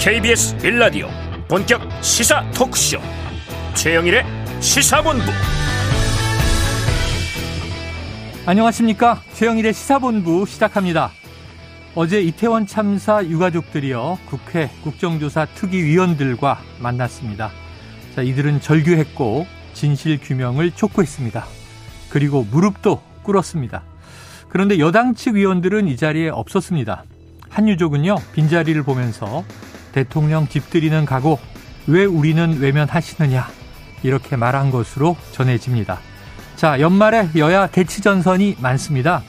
KBS 빌라디오 본격 시사 토크쇼. 최영일의 시사본부. 안녕하십니까? 최영일의 시사본부 시작합니다. 어제 이태원 참사 유가족들이요 국회 국정조사 특위위원들과 만났습니다. 자 이들은 절규했고 진실 규명을 촉구했습니다. 그리고 무릎도 꿇었습니다. 그런데 여당 측 위원들은 이 자리에 없었습니다. 한 유족은요 빈자리를 보면서 대통령 집들이는 가고 왜 우리는 외면하시느냐 이렇게 말한 것으로 전해집니다. 자, 연말에 여야 대치전선이 많습니다.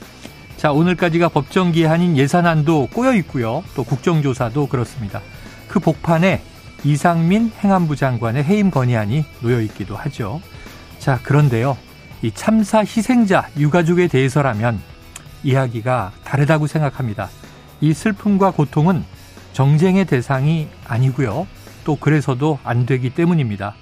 자, 오늘까지가 법정 기한인 예산안도 꼬여 있고요. 또 국정조사도 그렇습니다. 그 복판에 이상민 행안부 장관의 해임 건의안이 놓여 있기도 하죠. 자, 그런데요. 이 참사 희생자 유가족에 대해서라면 이야기가 다르다고 생각합니다. 이 슬픔과 고통은 정쟁의 대상이 아니고요. 또 그래서도 안 되기 때문입니다.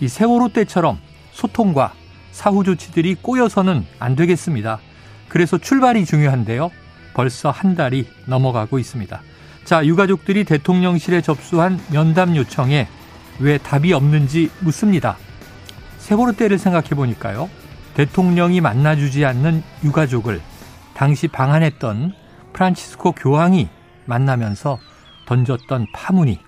이 세월호 때처럼 소통과 사후 조치들이 꼬여서는 안 되겠습니다. 그래서 출발이 중요한데요. 벌써 한 달이 넘어가고 있습니다. 자, 유가족들이 대통령실에 접수한 면담 요청에 왜 답이 없는지 묻습니다. 세월호 때를 생각해 보니까요. 대통령이 만나주지 않는 유가족을 당시 방한했던 프란치스코 교황이 만나면서 던졌던 파문이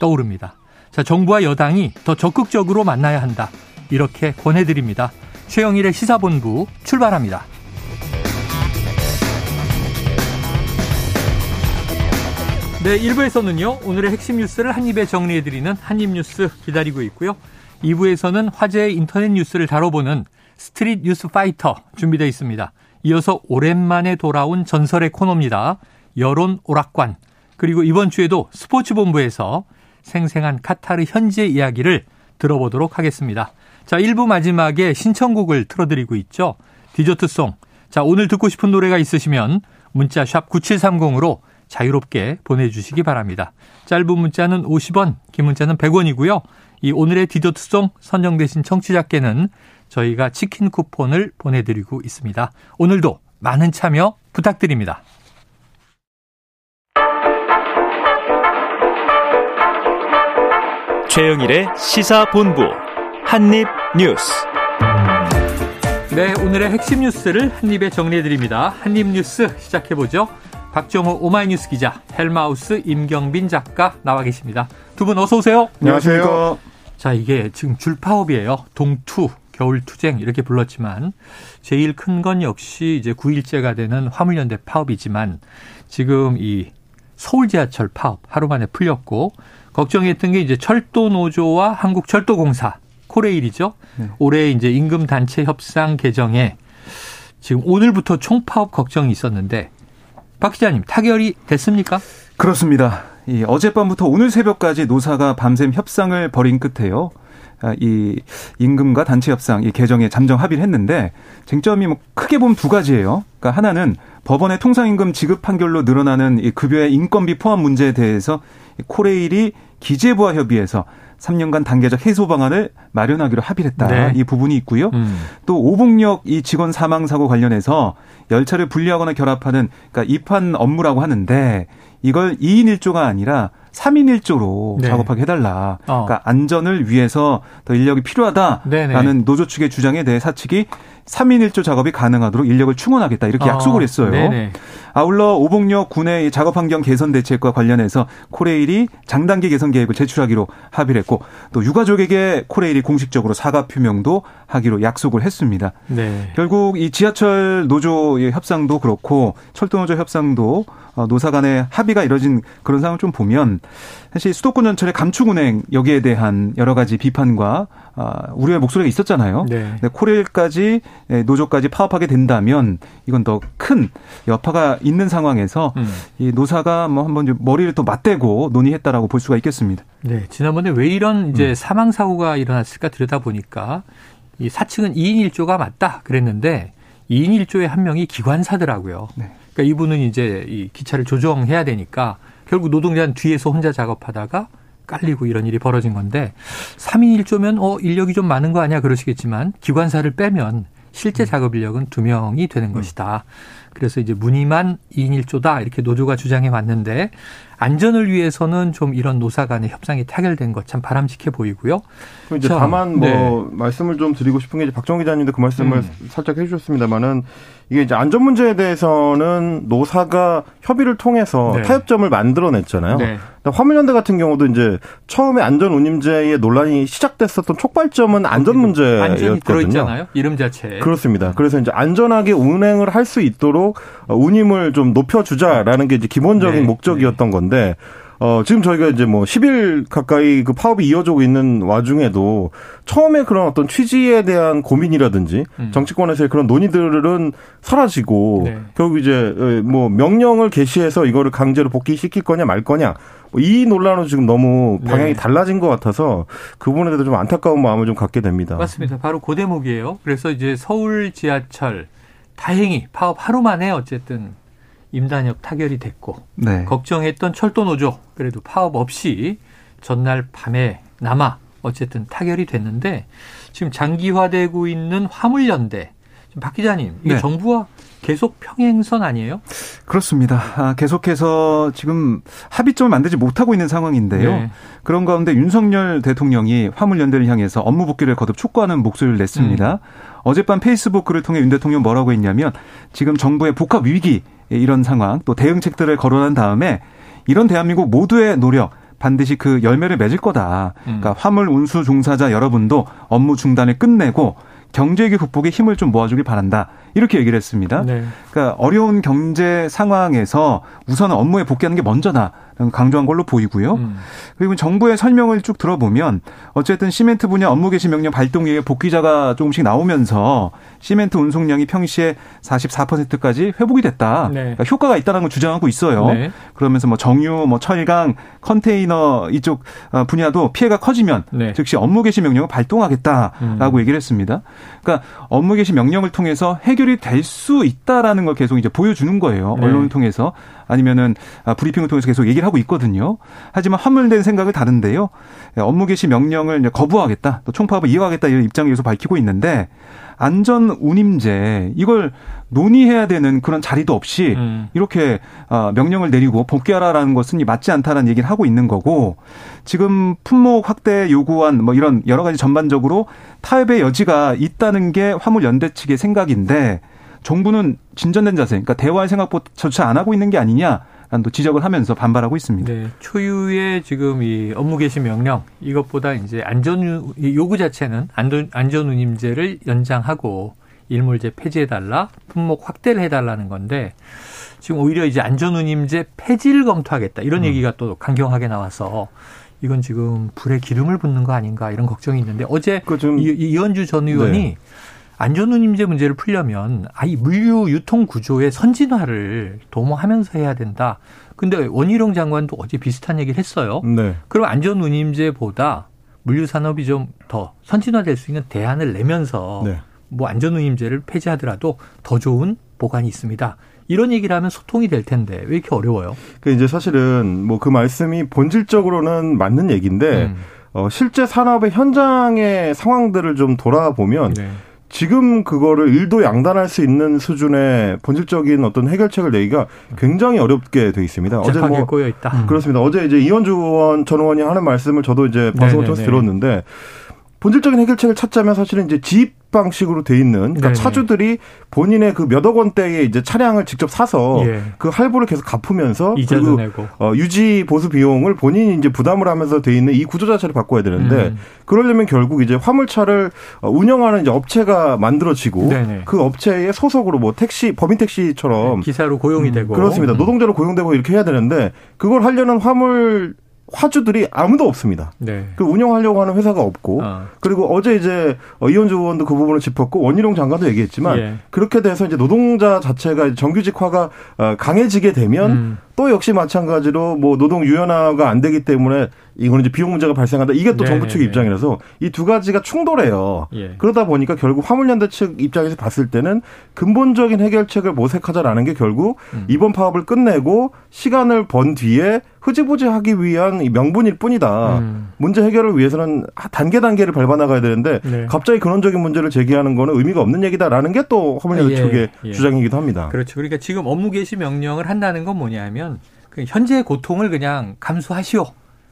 떠오릅니다. 자, 정부와 여당이 더 적극적으로 만나야 한다. 이렇게 권해드립니다. 최영일의 시사본부 출발합니다. 네, 1부에서는요, 오늘의 핵심 뉴스를 한입에 정리해드리는 한입뉴스 기다리고 있고요. 2부에서는 화제의 인터넷 뉴스를 다뤄보는 스트릿 뉴스 파이터 준비되어 있습니다. 이어서 오랜만에 돌아온 전설의 코너입니다. 여론 오락관. 그리고 이번 주에도 스포츠본부에서 생생한 카타르 현지의 이야기를 들어보도록 하겠습니다. 자, 1부 마지막에 신청곡을 틀어드리고 있죠. 디저트송. 자, 오늘 듣고 싶은 노래가 있으시면 문자 샵 9730으로 자유롭게 보내주시기 바랍니다. 짧은 문자는 50원, 긴 문자는 100원이고요. 이 오늘의 디저트송 선정되신 청취자께는 저희가 치킨 쿠폰을 보내드리고 있습니다. 오늘도 많은 참여 부탁드립니다. 최영일의 시사본부 한입뉴스. 네, 오늘의 핵심 뉴스를 한입에 정리해드립니다. 한입뉴스 시작해보죠. 박정호 오마이뉴스 기자, 헬마우스 임경빈 작가 나와 계십니다. 두 분 어서 오세요. 안녕하세요. 자, 이게 지금 줄파업이에요. 동투, 겨울투쟁 이렇게 불렀지만 제일 큰 건 역시 이제 9일째가 되는 화물연대 파업이지만 지금 이 서울 지하철 파업 하루 만에 풀렸고 걱정했던 게 이제 철도 노조와 한국철도공사 코레일이죠. 네. 올해 이제 임금 단체 협상 개정에 지금 오늘부터 총파업 걱정이 있었는데 박 기자님 타결이 됐습니까? 그렇습니다. 이 어젯밤부터 오늘 새벽까지 노사가 밤샘 협상을 벌인 끝에요. 아, 이 임금과 단체 협상 이 개정에 잠정 합의를 했는데 쟁점이 뭐 크게 보면 두 가지예요. 그러니까 하나는 법원의 통상임금 지급 판결로 늘어나는 이 급여의 인건비 포함 문제에 대해서 코레일이 기재부와 협의해서 3년간 단계적 해소 방안을 마련하기로 합의를 했다. 네. 이 부분이 있고요. 음. 또 오봉역 이 직원 사망 사고 관련해서 열차를 분리하거나 결합하는 그러니까 입한 업무라고 하는데 이걸 2인 1조가 아니라 3인 1조로 네. 작업하게 해달라. 어. 그러니까 안전을 위해서 더 인력이 필요하다라는 네네. 노조 측의 주장에 대해 사측이 3인 1조 작업이 가능하도록 인력을 충원하겠다 이렇게 어, 약속을 했어요. 네네. 아울러 오봉역 군의 작업 환경 개선 대책과 관련해서 코레일이 장단기 개선 계획을 제출하기로 합의를 했고 또 유가족에게 코레일이 공식적으로 사과 표명도 하기로 약속을 했습니다. 네. 결국 이 지하철 노조 협상도 그렇고 철도 노조 협상도 어, 노사 간의 합의가 이뤄진 그런 상황을 좀 보면 사실 수도권 전철의 감축운행 여기에 대한 여러 가지 비판과 어, 우려의 목소리가 있었잖아요. 네. 코레일까지 노조까지 파업하게 된다면 이건 더 큰 여파가 있는 상황에서 음. 이 노사가 뭐 한번 머리를 또 맞대고 논의했다라고 볼 수가 있겠습니다. 네, 지난번에 왜 이런 이제 음. 사망 사고가 일어났을까 들여다 보니까 이 사측은 2인 1조가 맞다 그랬는데 2인 1조의 한 명이 기관사더라고요. 네. 그러니까 이분은 이제 이 기차를 조정해야 되니까 결국 노동자는 뒤에서 혼자 작업하다가 깔리고 이런 일이 벌어진 건데 3인 1조면 어 인력이 좀 많은 거 아니야 그러시겠지만 기관사를 빼면 실제 음. 작업 인력은 두 명이 되는 음. 것이다. 그래서 이제 무늬만 2인 1조다 이렇게 노조가 주장해 왔는데 안전을 위해서는 좀 이런 노사 간의 협상이 타결된 것 참 바람직해 보이고요. 이제 자, 다만 뭐 네. 말씀을 좀 드리고 싶은 게 이제 박정 기자님도 그 말씀을 음. 살짝 해주셨습니다만은 이게 이제 안전 문제에 대해서는 노사가 협의를 통해서 네. 타협점을 만들어냈잖아요. 네. 화물연대 같은 경우도 이제 처음에 안전 운임제의 논란이 시작됐었던 촉발점은 안전 문제였거든요. 이름 자체. 그렇습니다. 그래서 이제 안전하게 운행을 할 수 있도록 운임을 좀 높여주자라는 게 이제 기본적인 네. 목적이었던 건데 어, 지금 저희가 이제 뭐 10일 가까이 그 파업이 이어지고 있는 와중에도 처음에 그런 어떤 취지에 대한 고민이라든지 음. 정치권에서의 그런 논의들은 사라지고 네. 결국 이제 어, 뭐 명령을 개시해서 이거를 강제로 복귀시킬 거냐 말 거냐 뭐 이 논란으로 지금 너무 방향이 네. 달라진 것 같아서 그 부분에 대해서 좀 안타까운 마음을 좀 갖게 됩니다. 맞습니다. 바로 그 대목이에요. 그래서 이제 서울 지하철 다행히 파업 하루 만에 어쨌든 임단협 타결이 됐고 네. 걱정했던 철도 노조 그래도 파업 없이 전날 밤에 남아 어쨌든 타결이 됐는데 지금 장기화되고 있는 화물연대 박 기자님 이게 네. 정부와 계속 평행선 아니에요? 그렇습니다. 아, 계속해서 지금 합의점을 만들지 못하고 있는 상황인데요. 네. 그런 가운데 윤석열 대통령이 화물연대를 향해서 업무 복귀를 거듭 촉구하는 목소리를 냈습니다. 음. 어젯밤 페이스북 글을 통해 윤 대통령 뭐라고 했냐면 지금 정부의 복합 위기 이런 상황 또 대응책들을 거론한 다음에 이런 대한민국 모두의 노력 반드시 그 열매를 맺을 거다. 그러니까 음. 화물 운수 종사자 여러분도 업무 중단을 끝내고 경제위기 극복에 힘을 좀 모아주길 바란다. 이렇게 얘기를 했습니다. 네. 그러니까 어려운 경제 상황에서 우선 업무에 복귀하는 게 먼저다. 강조한 걸로 보이고요. 음. 그리고 정부의 설명을 쭉 들어보면 어쨌든 시멘트 분야 업무 개시 명령 발동 이후에 복귀자가 조금씩 나오면서 시멘트 운송량이 평시에 44%까지 회복이 됐다. 네. 그러니까 효과가 있다는 걸 주장하고 있어요. 네. 그러면서 뭐 정유, 뭐 철강, 컨테이너 이쪽 어, 분야도 피해가 커지면 네. 즉시 업무 개시 명령을 발동하겠다라고 음. 얘기를 했습니다. 그러니까 업무 개시 명령을 통해서 해결 이 될 수 있다라는 걸 계속 이제 보여주는 거예요. 네. 언론을 통해서 아니면은 아, 브리핑을 통해서 계속 얘기를 하고 있거든요. 하지만 함몰된 생각을 다른데요. 업무 개시 명령을 거부하겠다, 또 총파업을 이어가겠다 이런 입장을 계속 밝히고 있는데 안전 운임제 이걸 논의해야 되는 그런 자리도 없이 음. 이렇게 어, 명령을 내리고 복귀하라라는 것은 맞지 않다는 얘기를 하고 있는 거고 지금 품목 확대 요구한 뭐 이런 여러 가지 전반적으로 타협의 여지가 있다는 게 화물 연대 측의 생각인데 정부는 진전된 자세, 그러니까 대화의 생각조차 안 하고 있는 게 아니냐. 또 지적을 하면서 반발하고 있습니다. 네, 초유의 지금 이 업무 개시 명령 이것보다 이제 안전 요구 자체는 안전 안전 운임제를 연장하고 일몰제 폐지해 달라, 품목 확대를 해 달라는 건데 지금 오히려 이제 안전 운임제 폐지를 검토하겠다 이런 음. 얘기가 또 강경하게 나와서 이건 지금 불에 기름을 붓는 거 아닌가 이런 걱정이 있는데 어제 그 이현주 전 의원이 네. 안전운 임제 문제를 풀려면 아이 물류 유통 구조의 선진화를 도모하면서 해야 된다. 근데 원희룡 장관도 어제 비슷한 얘기를 했어요. 네. 그럼 안전 운임제보다 물류 산업이 좀 더 선진화될 수 있는 대안을 내면서 네. 뭐 안전 운임제를 폐지하더라도 더 좋은 보관이 있습니다. 이런 얘기를 하면 소통이 될 텐데 왜 이렇게 어려워요? 그 이제 사실은 뭐 그 말씀이 본질적으로는 맞는 얘기인데 음. 어, 실제 산업의 현장의 상황들을 좀 돌아보면 네. 지금 그거를 일도 양단할 수 있는 수준의 본질적인 어떤 해결책을 내기가 굉장히 어렵게 돼 있습니다. 어제 뭐 꼬여 있다. 음. 그렇습니다. 어제 이제 이현주 의원 전 의원이 하는 말씀을 저도 이제 방송을 통해서 들었는데 본질적인 해결책을 찾자면 사실은 이제 집 방식으로 돼 있는 그러니까 네네. 차주들이 본인의 그 몇억 원대의 이제 차량을 직접 사서 예. 그 할부를 계속 갚으면서 그리고 내고. 어, 유지 보수 비용을 본인이 이제 부담을 하면서 돼 있는 이 구조 자체를 바꿔야 되는데 음. 그러려면 결국 이제 화물차를 어, 운영하는 이제 업체가 만들어지고 네네. 그 업체의 소속으로 뭐 택시 법인 택시처럼 네, 기사로 고용이 음, 되고 그렇습니다. 음. 노동자로 고용되고 이렇게 해야 되는데 그걸 하려는 화물 화주들이 아무도 없습니다. 네. 그 운영하려고 하는 회사가 없고 어. 그리고 어제 이제 이현주 의원도 그 부분을 짚었고 원희룡 장관도 얘기했지만 예. 그렇게 돼서 이제 노동자 자체가 정규직화가 어, 강해지게 되면 음. 또 역시 마찬가지로 뭐 노동 유연화가 안 되기 때문에 이거는 이제 비용 문제가 발생한다. 이게 또 네네네. 정부 측 네, 네. 입장이라서 이 두 가지가 충돌해요. 예. 그러다 보니까 결국 화물연대 측 입장에서 봤을 때는 근본적인 해결책을 모색하자라는 게 결국 음. 이번 파업을 끝내고 시간을 번 뒤에 흐지부지하기 위한 명분일 뿐이다. 음. 문제 해결을 위해서는 단계 단계를 밟아 나가야 되는데 네. 갑자기 근원적인 문제를 제기하는 거는 의미가 없는 얘기다라는 게 또 화물연대 예. 측의 예. 주장이기도 합니다. 그렇죠. 그러니까 지금 업무 개시 명령을 한다는 건 뭐냐면 그 현재의 고통을 그냥 감수하시오.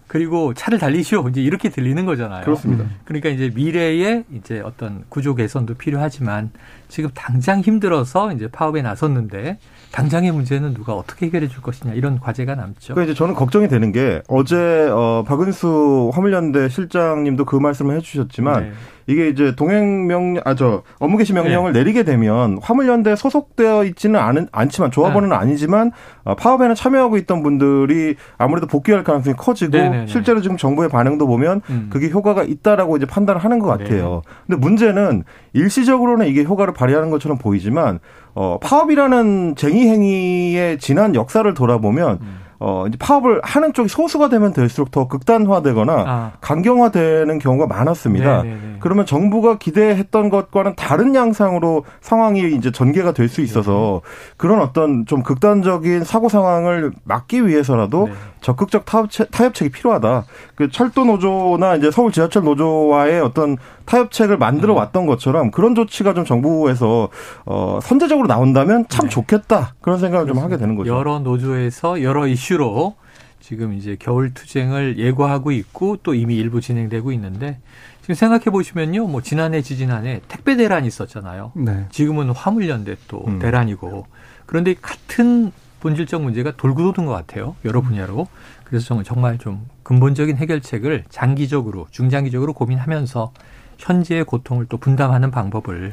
그리고 차를 달리시오. 이제 이렇게 들리는 거잖아요. 그렇습니다. 그러니까 이제 미래에 이제 어떤 구조 개선도 필요하지만 지금 당장 힘들어서 이제 파업에 나섰는데 당장의 문제는 누가 어떻게 해결해 줄 것이냐 이런 과제가 남죠. 그러니까 이제 저는 걱정이 되는 게 어제 어 박은수 화물연대 실장님도 그 말씀을 해주셨지만 네. 이게 이제 동행 명령 아 저 업무 개시 명령을 네. 내리게 되면 화물연대 소속되어 있지는 않은 않지만 조합원은 네. 아니지만 어, 파업에는 참여하고 있던 분들이 아무래도 복귀할 가능성이 커지고 네네네. 네, 네. 실제로 지금 정부의 반응도 보면 음. 그게 효과가 있다라고 이제 판단을 하는 것 같아요. 네. 근데 문제는 일시적으로는 이게 효과를 발휘하는 것처럼 보이지만 어, 파업이라는 쟁의 행위의 지난 역사를 돌아보면 음. 어, 이제 파업을 하는 쪽이 소수가 되면 될수록 더 극단화되거나 아. 강경화되는 경우가 많았습니다. 네네네. 네, 네. 그러면 정부가 기대했던 것과는 다른 양상으로 상황이 이제 전개가 될 수 있어서 네. 그런 어떤 좀 극단적인 사고 상황을 막기 위해서라도 네. 적극적 타협책, 타협책이 필요하다. 그 철도 노조나 이제 서울 지하철 노조와의 어떤 타협책을 만들어 음. 왔던 것처럼 그런 조치가 좀 정부에서 어 선제적으로 나온다면 참 네. 좋겠다. 그런 생각을 그렇습니다. 좀 하게 되는 거죠. 여러 노조에서 여러 이슈로 지금 이제 겨울 투쟁을 예고하고 있고 또 이미 일부 진행되고 있는데 지금 생각해 보시면요. 뭐 지난해 지지난해 택배 대란이 있었잖아요. 네. 지금은 화물연대 또 음. 대란이고 그런데 같은 본질적 문제가 돌고 도는 것 같아요. 여러 분야로. 그래서 정말 좀 근본적인 해결책을 장기적으로, 중장기적으로 고민하면서 현재의 고통을 또 분담하는 방법을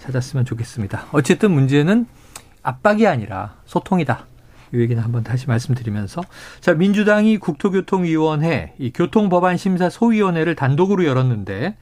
찾았으면 좋겠습니다. 어쨌든 문제는 압박이 아니라 소통이다. 이 얘기는 한번 다시 말씀드리면서 자 민주당이 국토교통위원회 이 교통법안 심사 소위원회를 단독으로 열었는데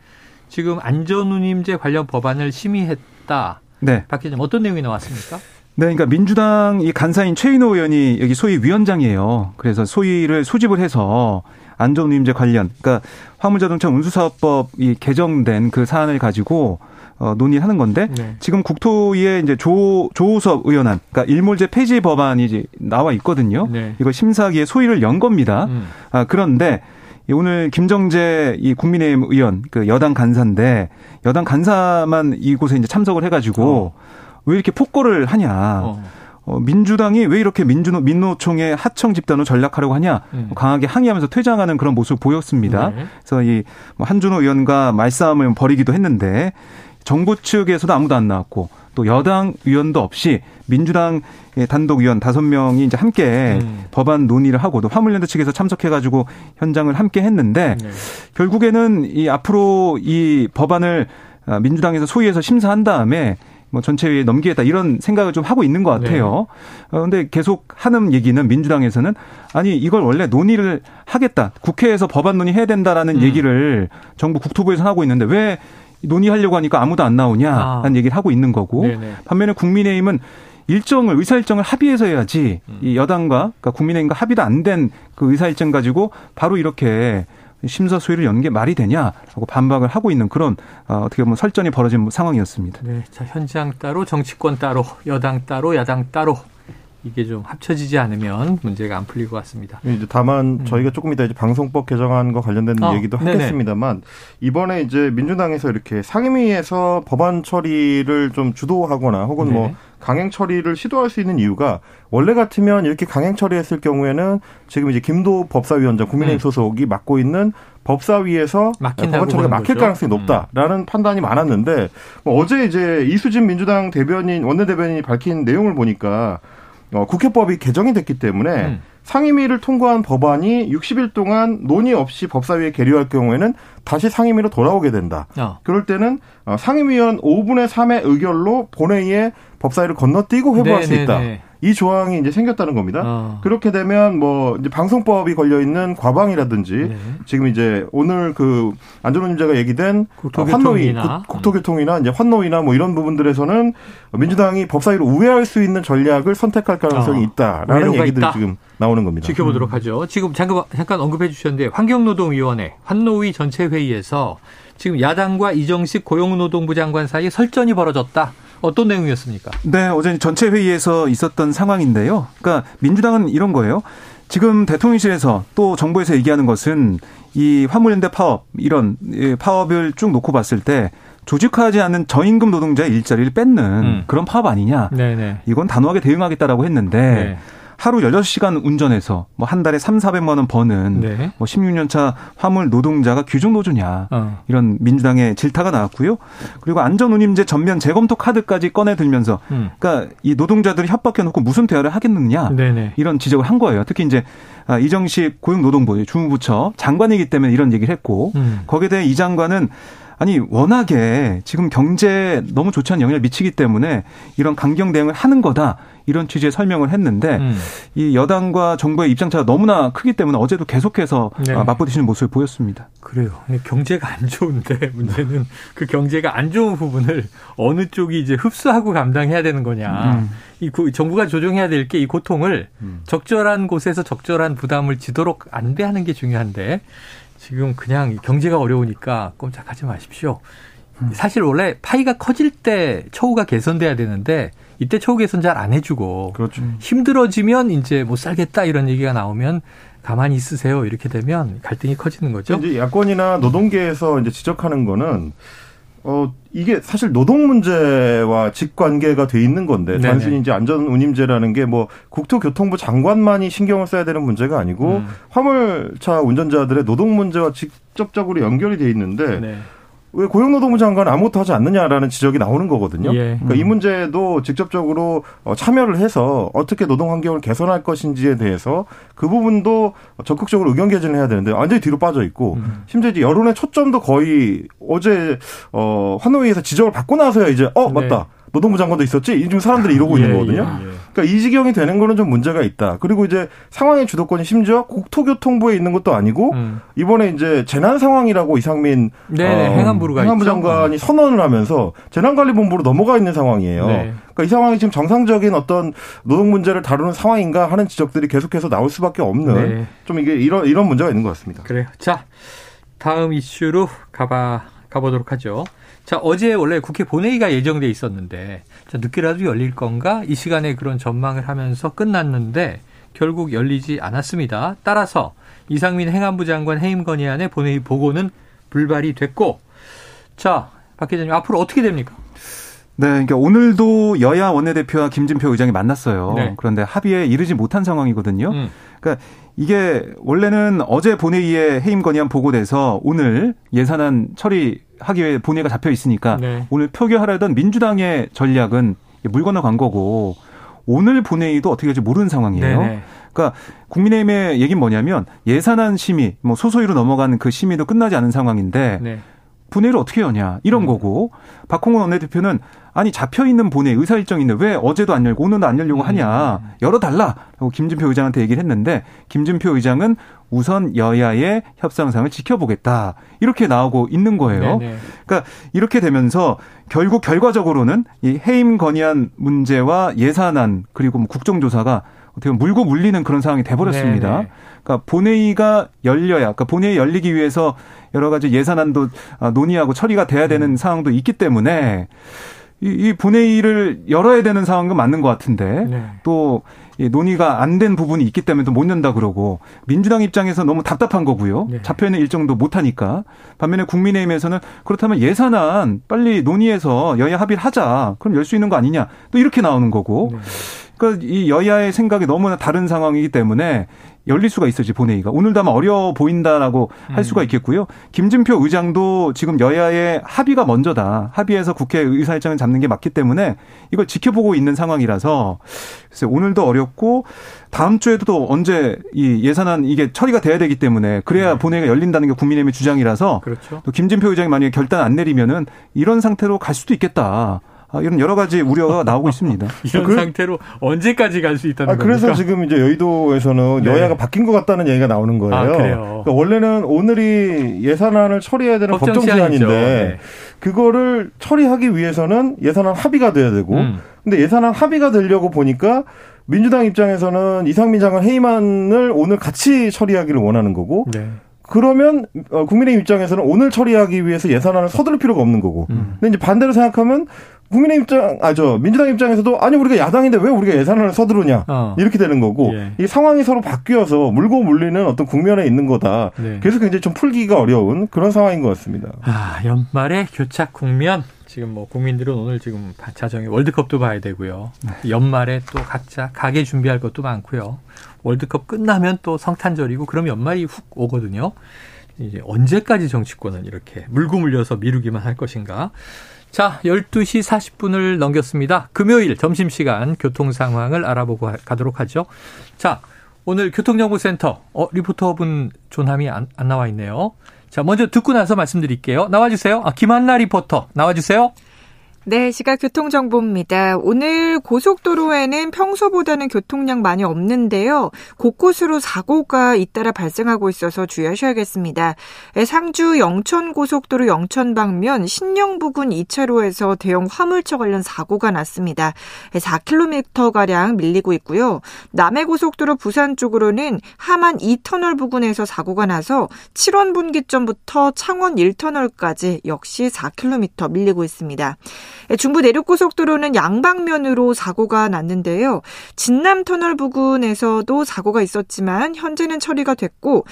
지금 안전운임제 관련 법안을 심의했다. 네. 박 기자님 어떤 내용이 나왔습니까? 네, 그러니까 민주당 이 간사인 최인호 의원이 여기 소위 위원장이에요. 그래서 소위를 소집을 해서 안전운임제 관련, 그러니까 화물자동차 운수사업법 이 개정된 그 사안을 가지고 어, 논의하는 건데 네. 지금 국토위에 이제 조 조우섭 의원안, 그러니까 일몰제 폐지 법안이 이제 나와 있거든요. 네. 이거 심사기에 소위를 연 겁니다. 음. 아 그런데 오늘 김정재 이 국민의힘 의원 그 여당 간사인데 여당 간사만 이곳에 이제 참석을 해가지고. 어. 왜 이렇게 폭거를 하냐. 어. 어, 민주당이 왜 이렇게 민주노, 민노총의 하청 집단으로 전략하려고 하냐 음. 강하게 항의하면서 퇴장하는 그런 모습을 보였습니다. 네. 그래서 이뭐 한준호 의원과 말싸움을 벌이기도 했는데 정부 측에서도 아무도 안 나왔고 또 여당 의원도 없이 민주당 단독 의원 다섯 명이 이제 함께 음. 법안 논의를 하고 또 화물연대 측에서 참석해가지고 현장을 함께 했는데 네. 결국에는 이 앞으로 이 법안을 아, 민주당에서 소위해서 심사한 다음에 뭐 전체회의에 넘기겠다 이런 생각을 좀 하고 있는 것 같아요. 네. 어, 근데 계속 하는 얘기는 민주당에서는 아니 이걸 원래 논의를 하겠다. 국회에서 법안 논의해야 된다라는 음. 얘기를 정부 국토부에서 하고 있는데 왜 논의하려고 하니까 아무도 안 나오냐라는 아. 얘기를 하고 있는 거고 네네. 반면에 국민의힘은 일정을 의사 일정을 합의해서 해야지 음. 이 여당과 그러니까 국민의힘과 합의도 안 된 그 의사 일정 가지고 바로 이렇게 심사 소위를 여는 게 말이 되냐라고 반박을 하고 있는 그런 어, 어떻게 보면 설전이 벌어진 상황이었습니다. 네, 자 현장 따로 정치권 따로 여당 따로 야당 따로 이게 좀 합쳐지지 않으면 문제가 안 풀릴 것 같습니다. 이제 다만 음. 저희가 조금 이따 이제 방송법 개정안과 관련된 어, 얘기도 네네. 하겠습니다만 이번에 이제 민주당에서 이렇게 상임위에서 법안 처리를 좀 주도하거나 혹은 뭐 네. 뭐 강행 처리를 시도할 수 있는 이유가 원래 같으면 이렇게 강행 처리했을 경우에는 지금 이제 김도 법사위원장 국민의힘 음. 소속이 맡고 있는 법사위에서 법안 처리가 막힐 거죠? 가능성이 높다라는 음. 판단이 많았는데 뭐 어제 이제 이수진 민주당 대변인 원내 대변인이 밝힌 내용을 보니까 어, 국회법이 개정이 됐기 때문에 음. 상임위를 통과한 법안이 60일 동안 논의 없이 법사위에 계류할 경우에는 다시 상임위로 돌아오게 된다. 어. 그럴 때는 어, 상임위원 5분의 3의 의결로 본회의에 법사위를 건너뛰고 회부할 수 있다. 이 조항이 이제 생겼다는 겁니다. 어. 그렇게 되면 뭐 이제 방송법이 걸려 있는 과방이라든지 네. 지금 이제 오늘 그 안전운임제가 얘기된 환노위 국, 토교통이나 이제 환노위나 뭐 이런 부분들에서는 민주당이 법사위로 우회할 수 있는 전략을 선택할 가능성이 어. 있다라는 얘기들이 있다. 지금 나오는 겁니다. 지켜보도록 음. 하죠. 지금 잠깐 잠깐 언급해 주셨는데 환경노동위원회 환노위 전체 회 의에서 지금 야당과 이정식 고용노동부 장관 사이에 설전이 벌어졌다. 어떤 내용이었습니까? 네, 어제 전체 회의에서 있었던 상황인데요. 그러니까 민주당은 이런 거예요. 지금 대통령실에서 또 정부에서 얘기하는 것은 이 화물연대 파업 이런 파업을 쭉 놓고 봤을 때 조직화하지 않은 저임금 노동자의 일자리를 뺏는 음. 그런 파업 아니냐. 네네. 이건 단호하게 대응하겠다라고 했는데 네. 하루 16시간 운전해서 뭐 한 달에 3, 400만 원 버는 네. 뭐 16년 차 화물 노동자가 규정 노조냐. 어. 이런 민주당의 질타가 나왔고요. 그리고 안전 운임제 전면 재검토 카드까지 꺼내 들면서 음. 그러니까 이 노동자들이 협박해 놓고 무슨 대화를 하겠느냐. 네네. 이런 지적을 한 거예요. 특히 이제 아, 이정식 고용노동부 주무부처 장관이기 때문에 이런 얘기를 했고 음. 거기에 대해 이 장관은 아니 워낙에 지금 경제 너무 좋지 않은 영향을 미치기 때문에 이런 강경 대응을 하는 거다 이런 취지의 설명을 했는데 음. 이 여당과 정부의 입장 차가 너무나 크기 때문에 어제도 계속해서 네. 아, 맞부딪히는 모습을 보였습니다. 그래요. 경제가 안 좋은데 문제는 그 경제가 안 좋은 부분을 어느 쪽이 이제 흡수하고 감당해야 되는 거냐. 음. 이 정부가 조정해야 될 게 이 고통을 음. 적절한 곳에서 적절한 부담을 지도록 안배하는 게 중요한데 지금 그냥 경제가 어려우니까 꼼짝하지 마십시오. 음. 사실 원래 파이가 커질 때 처우가 개선돼야 되는데 이때 처우 개선 잘 안 해주고 그렇죠. 힘들어지면 이제 못 살겠다 이런 얘기가 나오면 가만히 있으세요 이렇게 되면 갈등이 커지는 거죠. 이제 야권이나 노동계에서 이제 지적하는 거는 어 이게 사실 노동 문제와 직관계가 돼 있는 건데 네네. 단순히 이제 안전 운임제라는 게 뭐 국토교통부 장관만이 신경을 써야 되는 문제가 아니고 음. 화물차 운전자들의 노동 문제와 직접적으로 연결이 돼 있는데 네. 왜 고용노동부 장관은 아무것도 하지 않느냐라는 지적이 나오는 거거든요. 예. 그러니까 이 음. 문제도 직접적으로 어, 참여를 해서 어떻게 노동 환경을 개선할 것인지에 대해서 그 부분도 적극적으로 의견 개진을 해야 되는데 완전히 뒤로 빠져 있고 음. 심지어 이제 여론의 초점도 거의 어제 어 환노위에서 지적을 받고 나서야 이제 어 맞다. 네. 노동부 장관도 있었지? 요즘 사람들이 이러고 예, 있는 거거든요. 예, 예. 그러니까 이 지경이 되는 거는 좀 문제가 있다. 그리고 이제 상황의 주도권이 심지어 국토교통부에 있는 것도 아니고 음. 이번에 이제 재난 상황이라고 이상민 네, 어, 행안부가 행안부 장관이 음. 선언을 하면서 재난관리본부로 넘어가 있는 상황이에요. 네. 그러니까 이 상황이 지금 정상적인 어떤 노동 문제를 다루는 상황인가 하는 지적들이 계속해서 나올 수밖에 없는 네. 좀 이게 이런 이런 문제가 있는 것 같습니다. 그래요. 자, 다음 이슈로 가봐 가보도록 하죠. 자, 어제 원래 국회 본회의가 예정돼 있었는데 자, 늦게라도 열릴 건가? 이 시간에 그런 전망을 하면서 끝났는데 결국 열리지 않았습니다. 따라서 이상민 행안부 장관 해임 건의안의 본회의 보고는 불발이 됐고 자, 박 기자님 앞으로 어떻게 됩니까? 네, 그러니까 오늘도 여야 원내대표와 김진표 의장이 만났어요. 네. 그런데 합의에 이르지 못한 상황이거든요. 음. 그러니까 이게 원래는 어제 본회의에 해임 건의안 보고돼서 오늘 예산안 처리 하기 위해 본회의가 잡혀 있으니까 네. 오늘 표결하려던 민주당의 전략은 물 건너 간 거고 오늘 본회의도 어떻게 될지 모르는 상황이에요. 네네. 그러니까 국민의힘의 얘기는 뭐냐면 예산안 심의, 뭐 소소위로 넘어간 그 심의도 끝나지 않은 상황인데 네. 본회의를 어떻게 여냐 이런 음. 거고 박홍원 원내대표는 아니 잡혀 있는 본회 의사 일정인데 왜 어제도 안 열고 오늘도 안 열려고 하냐 음. 열어달라라고 김준표 의장한테 얘기를 했는데 김준표 의장은 우선 여야의 협상상을 지켜보겠다 이렇게 나오고 있는 거예요. 네네. 그러니까 이렇게 되면서 결국 결과적으로는 이 해임 건의안 문제와 예산안 그리고 뭐 국정조사가 어떻게 물고 물리는 그런 상황이 돼버렸습니다. 네네. 그러니까 본회의가 열려야, 그러니까 본회의 열리기 위해서 여러 가지 예산안도 아, 논의하고 처리가 돼야 되는 음. 상황도 있기 때문에 이, 이 본회의를 열어야 되는 상황은 맞는 것 같은데 네. 또 논의가 안 된 부분이 있기 때문에 또못 연다 그러고 민주당 입장에서 너무 답답한 거고요. 네. 잡혀 있는 일정도 못 하니까 반면에 국민의힘에서는 그렇다면 예산안 빨리 논의해서 여야 합의를 하자. 그럼 열 수 있는 거 아니냐. 또 이렇게 나오는 거고. 네. 그러니까 이 여야의 생각이 너무나 다른 상황이기 때문에 열릴 수가 있어지 본회의가 오늘도 아마 어려워 보인다라고 음. 할 수가 있겠고요. 김진표 의장도 지금 여야의 합의가 먼저다. 합의해서 국회 의사일정을 잡는 게 맞기 때문에 이걸 지켜보고 있는 상황이라서 글쎄 오늘도 어렵고 다음 주에도 또 언제 이 예산안 이게 처리가 돼야 되기 때문에 그래야 네. 본회의가 열린다는 게 국민의힘의 주장이라서 그렇죠. 또 김진표 의장이 만약에 결단 안 내리면은 이런 상태로 갈 수도 있겠다. 아, 이런 여러 가지 우려가 나오고 있습니다. 이런 그 상태로 언제까지 갈 수 있다는 아, 그래서 겁니까? 지금 이제 여의도에서는 네. 여야가 바뀐 것 같다는 얘기가 나오는 거예요. 아, 그러니까 원래는 오늘이 예산안을 처리해야 되는 법정 시한인데 네. 그거를 처리하기 위해서는 예산안 합의가 돼야 되고 음. 근데 예산안 합의가 되려고 보니까 민주당 입장에서는 이상민 장관 해임안을 오늘 같이 처리하기를 원하는 거고 네. 그러면 어, 국민의 입장에서는 오늘 처리하기 위해서 예산안을 서두를 필요가 없는 거고. 음. 근데 이제 반대로 생각하면 국민의 입장, 아, 저, 민주당 입장에서도 아니, 우리가 야당인데 왜 우리가 예산안을 서두르냐. 어. 이렇게 되는 거고. 예. 이 상황이 서로 바뀌어서 물고 물리는 어떤 국면에 있는 거다. 네. 그래서 굉장히 좀 풀기가 어려운 그런 상황인 것 같습니다. 아, 연말에 교착 국면. 지금 뭐 국민들은 오늘 지금 자정에 월드컵도 봐야 되고요. 네. 연말에 또 각자 가게 준비할 것도 많고요. 월드컵 끝나면 또 성탄절이고 그럼 연말이 훅 오거든요. 이제 언제까지 정치권은 이렇게 물고 물려서 미루기만 할 것인가? 자, 12시 40분을 넘겼습니다. 금요일 점심시간 교통 상황을 알아보고 가도록 하죠. 자, 오늘 교통정보센터, 어, 리포터분 존함이 안, 안 나와 있네요. 자, 먼저 듣고 나서 말씀드릴게요. 나와주세요. 아, 김한나 리포터, 나와주세요. 네, 시각 교통정보입니다. 오늘 고속도로에는 평소보다는 교통량 많이 없는데요. 곳곳으로 사고가 잇따라 발생하고 있어서 주의하셔야겠습니다. 상주 영천고속도로 영천 방면 신영 부근 2차로에서 대형 화물차 관련 사고가 났습니다. 4km가량 밀리고 있고요. 남해고속도로 부산 쪽으로는 하만 2터널 부근에서 사고가 나서 7원 분기점부터 창원 1터널까지 역시 4km 밀리고 있습니다. 예, 중부 내륙고속도로는 양방면으로 사고가 났는데요. 진남터널 부근에서도 사고가 있었지만 현재는 처리가 됐고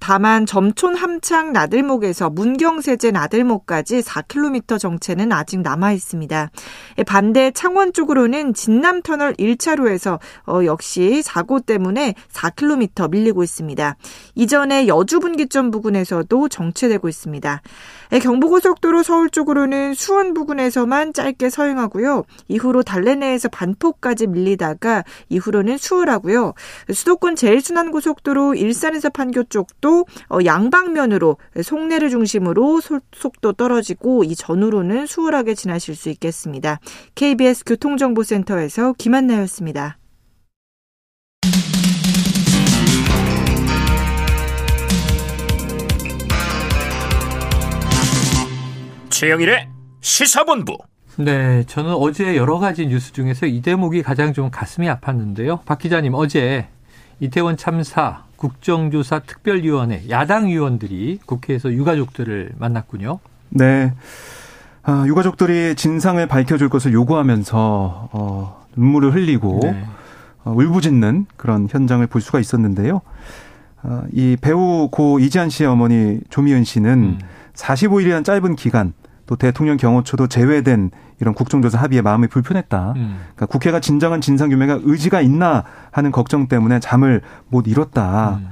다만 점촌 함창 나들목에서 문경세제 나들목까지 4km 정체는 아직 남아 있습니다. 예, 반대 창원 쪽으로는 진남터널 1차로에서 어, 역시 사고 때문에 4km 밀리고 있습니다. 이전에 여주분기점 부근에서도 정체되고 있습니다. 예, 경부고속도로 서울 쪽으로는 수원 부근에서만 짧게 서행하고요. 이후로 달래내에서 반포까지 밀리다가 이후로는 수월하고요. 수도권 제일순환고속도로 일산에서 판교 쪽도 어, 양방면으로 송내를 중심으로 속도 떨어지고 이 전후로는 수월하게 지나실 수 있겠습니다. KBS 교통정보센터에서 김한나였습니다. 최영일의 시사본부. 네, 저는 어제 여러 가지 뉴스 중에서 이 대목이 가장 좀 가슴이 아팠는데요. 박 기자님, 어제 이태원 참사 국정조사 특별위원회 야당 의원들이 국회에서 유가족들을 만났군요. 네. 아, 유가족들이 진상을 밝혀줄 것을 요구하면서 어, 눈물을 흘리고 네. 어, 울부짖는 그런 현장을 볼 수가 있었는데요. 어, 이 배우 고 이지한 씨의 어머니 조미연 씨는 음. 45일이라는 짧은 기간 또 대통령 경호처도 제외된 이런 국정조사 합의에 마음이 불편했다. 음. 그러니까 국회가 진정한 진상규명에 의지가 있나 하는 걱정 때문에 잠을 못 이뤘다. 음.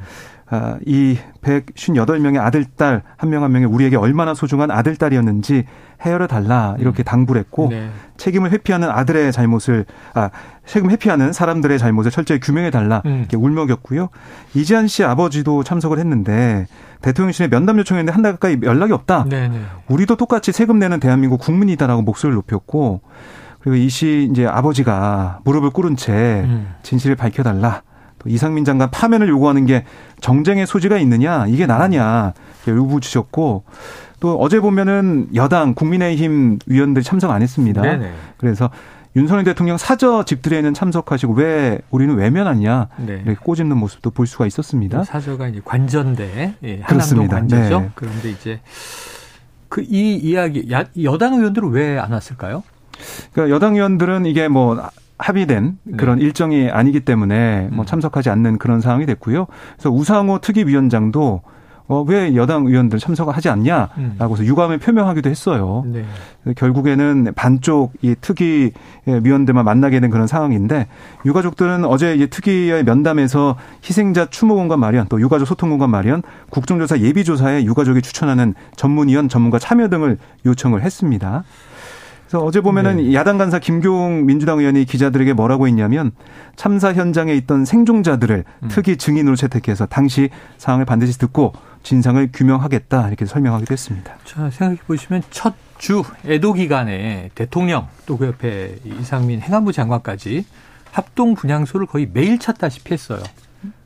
아, 이 158명의 아들, 딸, 한 명 한 명이 우리에게 얼마나 소중한 아들, 딸이었는지 헤아려 달라. 이렇게 음. 당부를 했고, 네. 책임을 회피하는 아들의 잘못을, 아, 책임 회피하는 사람들의 잘못을 철저히 규명해 달라. 음. 이렇게 울먹였고요. 이지한 씨 아버지도 참석을 했는데, 대통령실에 면담 요청했는데 한 달 가까이 연락이 없다. 네네. 네. 우리도 똑같이 세금 내는 대한민국 국민이다라고 목소리를 높였고, 그리고 이 씨 이제 아버지가 무릎을 꿇은 채 음. 진실을 밝혀달라. 또 이상민 장관 파면을 요구하는 게 정쟁의 소지가 있느냐 이게 나라냐 요구 주셨고 또 어제 보면은 여당 국민의힘 위원들 참석 안 했습니다. 네네. 그래서 윤석열 대통령 사저 집들에는 참석하시고 왜 우리는 외면하냐 네. 이렇게 꼬집는 모습도 볼 수가 있었습니다. 사저가 이제 관전대 예, 한남동 관저죠. 네. 그런데 이제 그 이 이야기 여당 의원들은 왜 안 왔을까요? 그러니까 여당 의원들은 이게 뭐 합의된 네. 그런 네. 일정이 아니기 때문에 뭐 음. 참석하지 않는 그런 상황이 됐고요. 그래서 우상호 특위위원장도 어, 왜 여당 의원들 참석하지 않냐라고서 음. 유감을 표명하기도 했어요. 네. 결국에는 반쪽 이 특위 위원들만 만나게 된 그런 상황인데 유가족들은 어제 이 특위의 면담에서 희생자 추모 공간 마련 또 유가족 소통 공간 마련 국정조사 예비조사에 유가족이 추천하는 전문위원 전문가 참여 등을 요청을 했습니다. 그래서 어제 보면은 네. 야당 간사 김교웅 민주당 의원이 기자들에게 뭐라고 했냐면 참사 현장에 있던 생존자들을 음. 특이 증인으로 채택해서 당시 상황을 반드시 듣고 진상을 규명하겠다 이렇게 설명하기도 했습니다. 자 생각해 보시면 첫 주 애도 기간에 대통령 또 그 옆에 이상민 행안부 장관까지 합동 분향소를 거의 매일 찾다시피 했어요.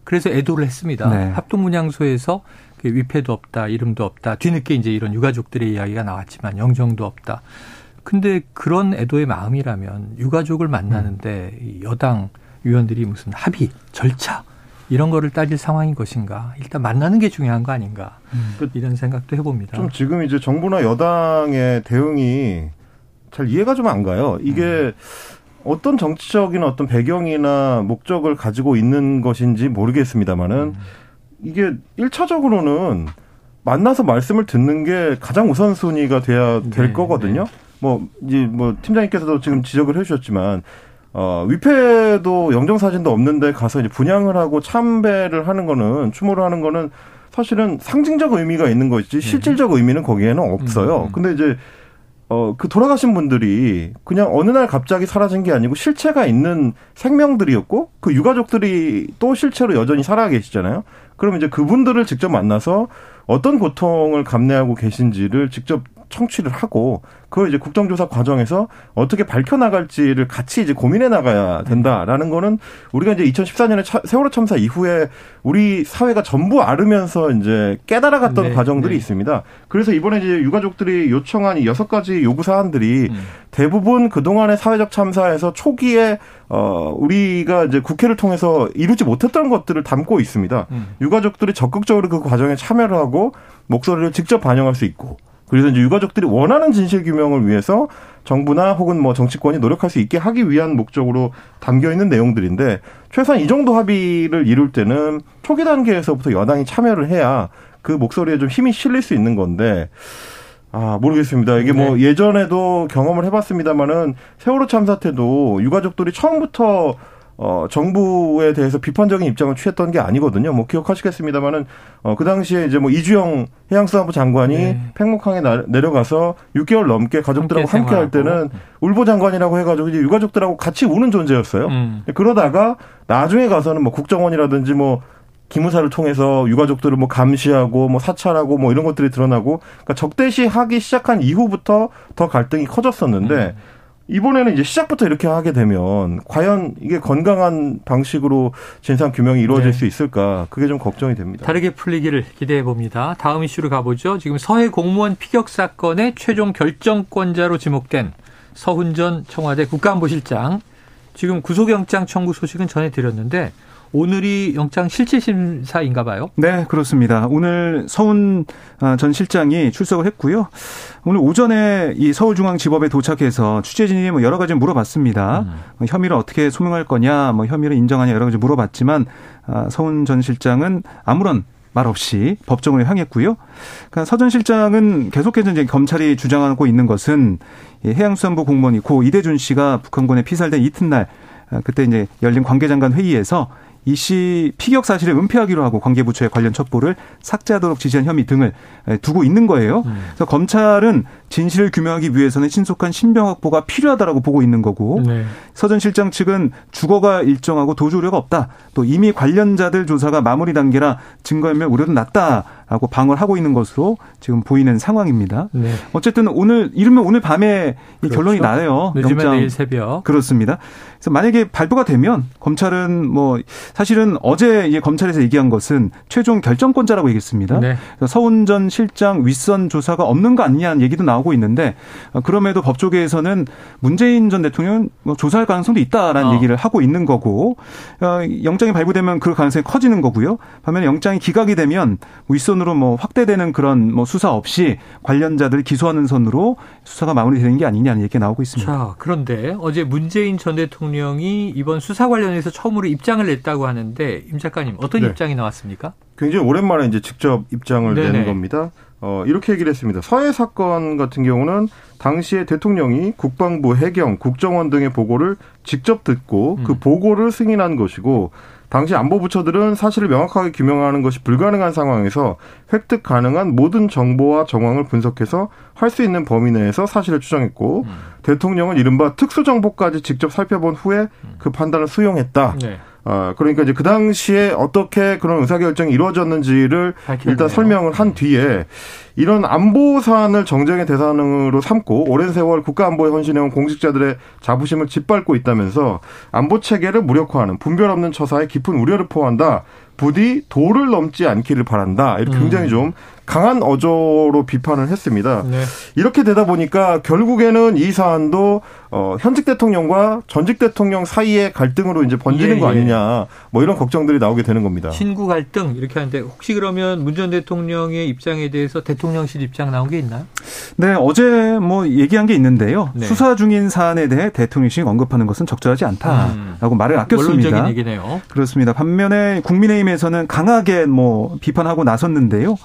그래서 애도를 했습니다. 네. 합동 분향소에서 그 위패도 없다, 이름도 없다. 뒤늦게 이제 이런 유가족들의 이야기가 나왔지만 영정도 없다. 근데 그런 애도의 마음이라면 유가족을 만나는데 음. 여당 위원들이 무슨 합의, 절차 이런 거를 따질 상황인 것인가? 일단 만나는 게 중요한 거 아닌가? 음. 이런 생각도 해봅니다. 좀 지금 이제 정부나 여당의 대응이 잘 이해가 좀 안 가요. 이게 음. 어떤 정치적인 어떤 배경이나 목적을 가지고 있는 것인지 모르겠습니다만은 음. 이게 일차적으로는 만나서 말씀을 듣는 게 가장 우선순위가 돼야 될 네, 거거든요. 네. 뭐 이제 뭐 팀장님께서도 지금 지적을 해주셨지만 어, 위패도 영정사진도 없는데 가서 이제 분양을 하고 참배를 하는 거는, 추모를 하는 거는 사실은 상징적 의미가 있는 것이지 네. 실질적 의미는 거기에는 없어요. 음. 근데 이제 어, 그 돌아가신 분들이 그냥 어느 날 갑자기 사라진 게 아니고 실체가 있는 생명들이었고 그 유가족들이 또 실체로 여전히 살아 계시잖아요. 그럼 이제 그분들을 직접 만나서 어떤 고통을 감내하고 계신지를 직접 청취를 하고 그걸 이제 국정조사 과정에서 어떻게 밝혀 나갈지를 같이 이제 고민해 나가야 된다라는 거는 우리가 이제 2014년에 세월호 참사 이후에 우리 사회가 전부 앓으면서 이제 깨달아갔던 네, 과정들이 네. 있습니다. 그래서 이번에 이제 유가족들이 요청한 이 여섯 가지 요구 사안들이 음. 대부분 그동안의 사회적 참사에서 초기에 어 우리가 이제 국회를 통해서 이루지 못했던 것들을 담고 있습니다. 음. 유가족들이 적극적으로 그 과정에 참여를 하고 목소리를 직접 반영할 수 있고 그래서 이제 유가족들이 원하는 진실 규명을 위해서 정부나 혹은 뭐 정치권이 노력할 수 있게 하기 위한 목적으로 담겨 있는 내용들인데 최소한 이 정도 합의를 이룰 때는 초기 단계에서부터 여당이 참여를 해야 그 목소리에 좀 힘이 실릴 수 있는 건데 아, 모르겠습니다. 이게 뭐 네. 뭐 예전에도 경험을 해봤습니다만은 세월호 참사 때도 유가족들이 처음부터 어, 정부에 대해서 비판적인 입장을 취했던 게 아니거든요. 뭐 기억하시겠습니다만은 어, 그 당시에 이제 뭐 이주영 해양수산부 장관이 네. 팽목항에 나, 내려가서 6개월 넘게 가족들하고 함께, 함께 할 때는 울보 장관이라고 해가지고 이제 유가족들하고 같이 우는 존재였어요. 음. 그러다가 나중에 가서는 뭐 국정원이라든지 뭐 기무사를 통해서 유가족들을 뭐 감시하고 뭐 사찰하고 뭐 이런 것들이 드러나고 그러니까 적대시하기 시작한 이후부터 더 갈등이 커졌었는데 음. 이번에는 이제 시작부터 이렇게 하게 되면 과연 이게 건강한 방식으로 진상 규명이 이루어질 네. 수 있을까 그게 좀 걱정이 됩니다. 다르게 풀리기를 기대해 봅니다. 다음 이슈로 가보죠. 지금 서해 공무원 피격 사건의 최종 결정권자로 지목된 서훈 전 청와대 국가안보실장 지금 구속영장 청구 소식은 전해드렸는데 오늘이 영장 실질 심사인가 봐요. 네, 그렇습니다. 오늘 서훈 아, 전 실장이 출석을 했고요. 오늘 오전에 이 서울중앙지법에 도착해서 취재진이 뭐 여러 가지 물어봤습니다. 음. 뭐 혐의를 어떻게 소명할 거냐, 뭐 혐의를 인정하냐 여러 가지 물어봤지만 아, 서훈 전 실장은 아무런 말 없이 법정을 향했고요. 그러니까 서전 실장은 계속해서 이제 검찰이 주장하고 있는 것은 해양수산부 공무원이 고 이대준 씨가 북한군에 피살된 이튿날 아, 그때 이제 열린 관계장관 회의에서 이 씨 피격 사실을 은폐하기로 하고 관계부처에 관련 첩보를 삭제하도록 지시한 혐의 등을 두고 있는 거예요. 음. 그래서 검찰은 진실을 규명하기 위해서는 신속한 신병 확보가 필요하다라고 보고 있는 거고 네. 서전 실장 측은 주거가 일정하고 도주 우려가 없다. 또 이미 관련자들 조사가 마무리 단계라 증거인멸 우려도 낮다 라고 방어를 하고 있는 것으로 지금 보이는 상황입니다. 네. 어쨌든 오늘 이르면 오늘 밤에 그렇죠. 결론이 나요. 늦으면 내일 새벽. 그렇습니다. 그래서 만약에 발부가 되면 검찰은 뭐 사실은 어제 이 검찰에서 얘기한 것은 최종 결정권자라고 얘기했습니다. 네. 서훈 전 실장 윗선 조사가 없는 거 아니냐는 얘기도 나오고 있는데 어, 그럼에도 법조계에서는 문재인 전 대통령 뭐 조사할 가능성도 있다라는 어. 얘기를 하고 있는 거고 어, 영장이 발부되면 그 가능성이 커지는 거고요. 반면에 영장이 기각이 되면 윗선 으로 뭐 확대되는 그런 뭐 수사 없이 관련자들 기소하는 선으로 수사가 마무리되는 게 아니냐는 얘기가 나오고 있습니다. 자, 그런데 어제 문재인 전 대통령이 이번 수사 관련해서 처음으로 입장을 냈다고 하는데 임 작가님 어떤 네. 입장이 나왔습니까? 굉장히 오랜만에 이제 직접 입장을 네네. 내는 겁니다. 어, 이렇게 얘기를 했습니다. 서해 사건 같은 경우는 당시에 대통령이 국방부, 해경, 국정원 등의 보고를 직접 듣고 그 음. 보고를 승인한 것이고 당시 안보 부처들은 사실을 명확하게 규명하는 것이 불가능한 상황에서 획득 가능한 모든 정보와 정황을 분석해서 할 수 있는 범위 내에서 사실을 추정했고 음. 대통령은 이른바 특수정보까지 직접 살펴본 후에 그 판단을 수용했다. 네. 아, 그러니까 이제 그 당시에 어떻게 그런 의사결정이 이루어졌는지를 밝혔네요. 일단 설명을 한 뒤에 이런 안보 사안을 정쟁의 대상으로 삼고 오랜 세월 국가안보에 헌신해온 공직자들의 자부심을 짓밟고 있다면서 안보 체계를 무력화하는 분별 없는 처사에 깊은 우려를 포한다. 부디 도를 넘지 않기를 바란다. 이렇게 굉장히 음. 좀 강한 어조로 비판을 했습니다. 네. 이렇게 되다 보니까 결국에는 이 사안도 어, 현직 대통령과 전직 대통령 사이의 갈등으로 이제 번지는 예, 거 예. 아니냐 뭐 이런 걱정들이 나오게 되는 겁니다. 신구 갈등 이렇게 하는데 혹시 그러면 문 전 대통령의 입장에 대해서 대통령실 입장 나온 게 있나요? 네 어제 뭐 얘기한 게 있는데요. 네. 수사 중인 사안에 대해 대통령실이 언급하는 것은 적절하지 않다라고 음. 말을 아꼈습니다. 원론적인 얘기네요. 그렇습니다. 반면에 국민의힘에서는 강하게 뭐 비판하고 나섰는데요.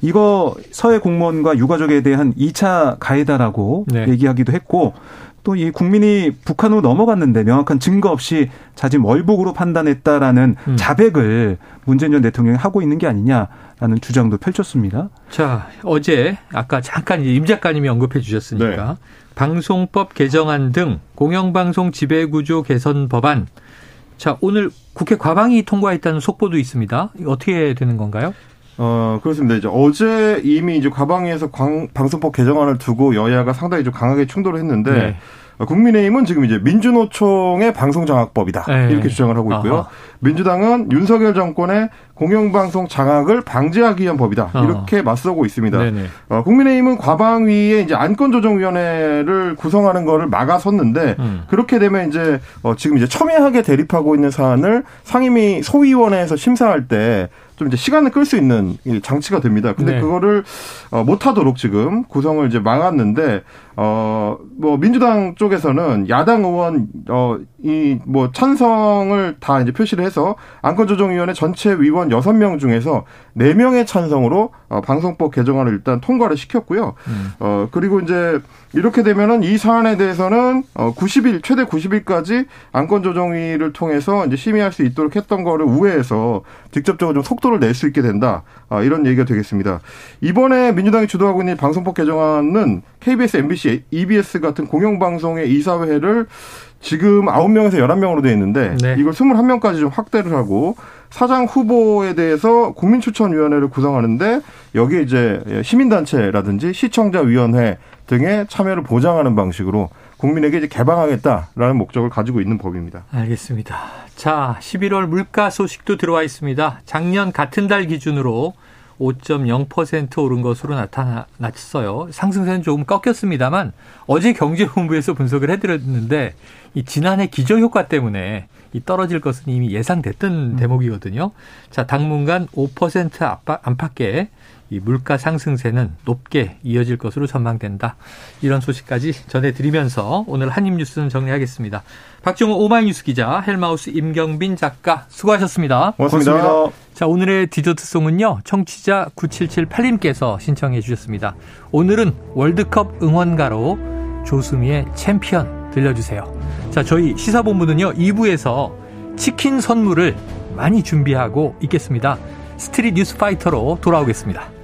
이거 서해 공무원과 유가족에 대한 2차 가해다라고 네. 얘기하기도 했고 또 이 국민이 북한으로 넘어갔는데 명확한 증거 없이 자진 월북으로 판단했다라는 음. 자백을 문재인 전 대통령이 하고 있는 게 아니냐라는 주장도 펼쳤습니다. 자, 어제 아까 잠깐 임 작가님이 언급해 주셨으니까 네. 방송법 개정안 등 공영방송 지배구조 개선 법안 자, 오늘 국회 과방위 통과했다는 속보도 있습니다. 어떻게 되는 건가요? 어, 그렇습니다. 이제 어제 이미 이제 과방위에서 광, 방송법 개정안을 두고 여야가 상당히 좀 강하게 충돌을 했는데 네. 어, 국민의힘은 지금 이제 민주노총의 방송장악법이다 네. 이렇게 주장을 하고 있고요. 아하. 민주당은 윤석열 정권의 공영방송 장악을 방지하기 위한 법이다 이렇게 어. 맞서고 있습니다. 어, 국민의힘은 과방위에 이제 안건조정위원회를 구성하는 거를 막아섰는데 음. 그렇게 되면 이제 어, 지금 이제 첨예하게 대립하고 있는 사안을 상임위 소위원회에서 심사할 때 좀 이제 시간을 끌 수 있는 장치가 됩니다. 근데 네. 그거를 어, 못하도록 지금 구성을 이제 막았는데 어뭐 민주당 쪽에서는 야당 의원 어이 뭐 찬성을 다 이제 표시를 해서 안건조정위원회 전체 위원 6명 중에서 4명의 찬성으로 어, 방송법 개정안을 일단 통과를 시켰고요. 음. 어 그리고 이제 이렇게 되면은 이 사안에 대해서는 어 90일 최대 90일까지 안건조정위를 통해서 이제 심의할 수 있도록 했던 거를 우회해서 직접적으로 좀 속도를 낼 수 있게 된다. 아, 이런 얘기가 되겠습니다. 이번에 민주당이 주도하고 있는 방송법 개정안은 KBS, MBC, EBS 같은 공영방송의 이사회를 지금 9명에서 11명으로 되어 있는데 네. 이걸 21명까지 좀 확대를 하고 사장 후보에 대해서 국민추천위원회를 구성하는데 여기에 이제 시민단체라든지 시청자위원회 등의 참여를 보장하는 방식으로 국민에게 이제 개방하겠다라는 목적을 가지고 있는 법입니다. 알겠습니다. 자, 11월 물가 소식도 들어와 있습니다. 작년 같은 달 기준으로 5.0% 오른 것으로 나타났어요. 상승세는 조금 꺾였습니다만 어제 경제본부에서 분석을 해드렸는데 이 지난해 기저효과 때문에 이 떨어질 것은 이미 예상됐던 음. 대목이거든요. 자, 당분간 5% 안팎의 이 물가 상승세는 높게 이어질 것으로 전망된다. 이런 소식까지 전해드리면서 오늘 한입 뉴스는 정리하겠습니다. 박정호 오마이뉴스 기자, 헬마우스 임경빈 작가 수고하셨습니다. 고맙습니다. 고맙습니다. 자, 오늘의 디저트송은요. 청취자 9778님께서 신청해 주셨습니다. 오늘은 월드컵 응원가로 조수미의 챔피언 들려주세요. 자, 저희 시사본부는요. 2부에서 치킨 선물을 많이 준비하고 있겠습니다. 스트릿 뉴스 파이터로 돌아오겠습니다.